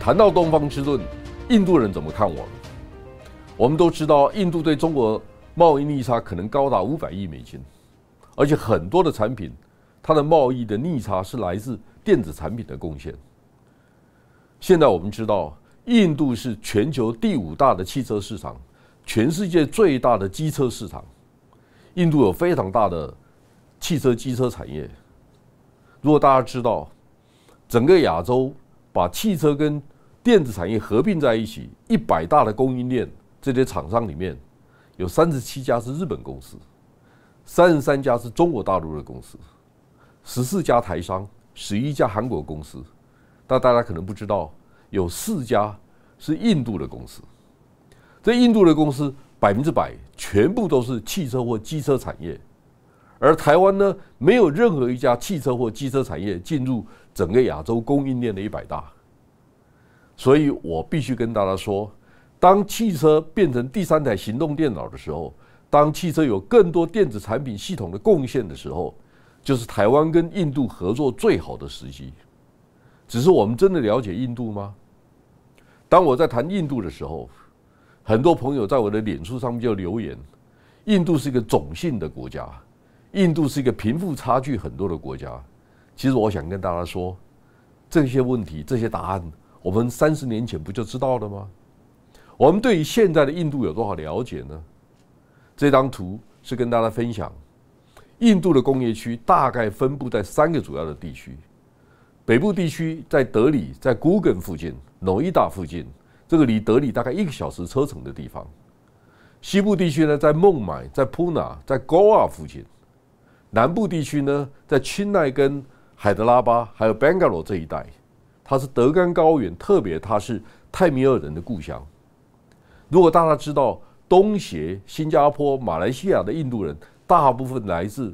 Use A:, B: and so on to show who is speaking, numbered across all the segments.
A: 谈到东方之盾，印度人怎么看我们？我们都知道，印度对中国贸易逆差可能高达五百亿美金，而且很多的产品，它的贸易的逆差是来自电子产品的贡献。现在我们知道，印度是全球第五大的汽车市场，全世界最大的机车市场。印度有非常大的汽车机车产业。如果大家知道，整个亚洲把汽车跟电子产业合并在一起，一百大的供应链。这些厂商里面，有三十七家是日本公司，三十三家是中国大陆的公司，十四家台商，十一家韩国公司。但大家可能不知道，有四家是印度的公司。这印度的公司百分之百全部都是汽车或机车产业，而台湾呢，没有任何一家汽车或机车产业进入整个亚洲供应链的一百大。所以我必须跟大家说。当汽车变成第三台行动电脑的时候，当汽车有更多电子产品系统的贡献的时候，就是台湾跟印度合作最好的时机。只是我们真的了解印度吗？当我在谈印度的时候，很多朋友在我的脸书上面就留言：印度是一个种姓的国家，印度是一个贫富差距很多的国家。其实我想跟大家说，这些问题、这些答案，我们三十年前不就知道了吗？我们对于现在的印度有多少了解呢？这张图是跟大家分享，印度的工业区大概分布在三个主要的地区。北部地区在德里，在古根附近、诺伊达附近，这个离德里大概一个小时车程的地方。西部地区呢，在孟买、在普纳、在高瓦附近。南部地区呢，在钦奈跟海德拉巴还有 Bengal 这一带，它是德干高原，特别它是泰米尔人的故乡。如果大家知道东协、新加坡、马来西亚的印度人，大部分来自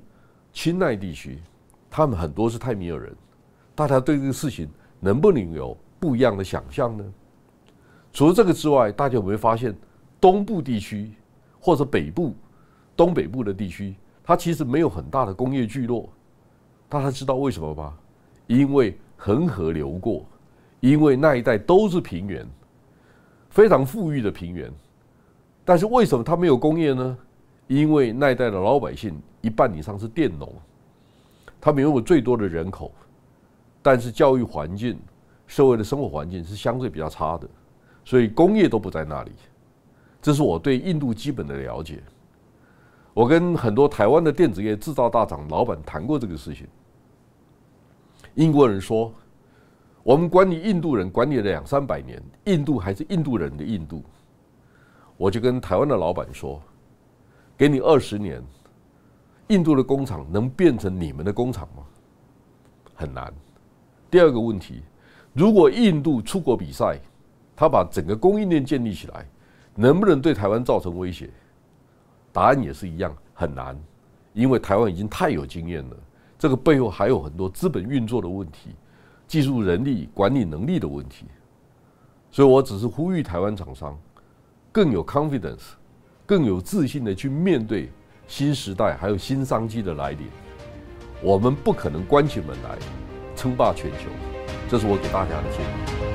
A: 钦奈地区，他们很多是泰米尔人。大家对这个事情能不能有不一样的想象呢？除了这个之外，大家有没有发现东部地区或者北部、东北部的地区，它其实没有很大的工业聚落？大家知道为什么吗？因为恒河流过，因为那一带都是平原。非常富裕的平原，但是为什么它没有工业呢？因为那一带的老百姓一半以上是佃农，他们拥有最多的人口，但是教育环境、社会的生活环境是相对比较差的，所以工业都不在那里。这是我对印度基本的了解。我跟很多台湾的电子业制造大厂老板谈过这个事情，英国人说。我们管理印度人管理了两三百年，印度还是印度人的印度。我就跟台湾的老板说：“给你二十年，印度的工厂能变成你们的工厂吗？很难。第二个问题，如果印度出国比赛，他把整个供应链建立起来，能不能对台湾造成威胁？答案也是一样，很难，因为台湾已经太有经验了。这个背后还有很多资本运作的问题。”技术、人力、管理能力的问题，所以我只是呼吁台湾厂商更有 confidence、更有自信的去面对新时代还有新商机的来临。我们不可能关起门来称霸全球，这是我给大家的建议。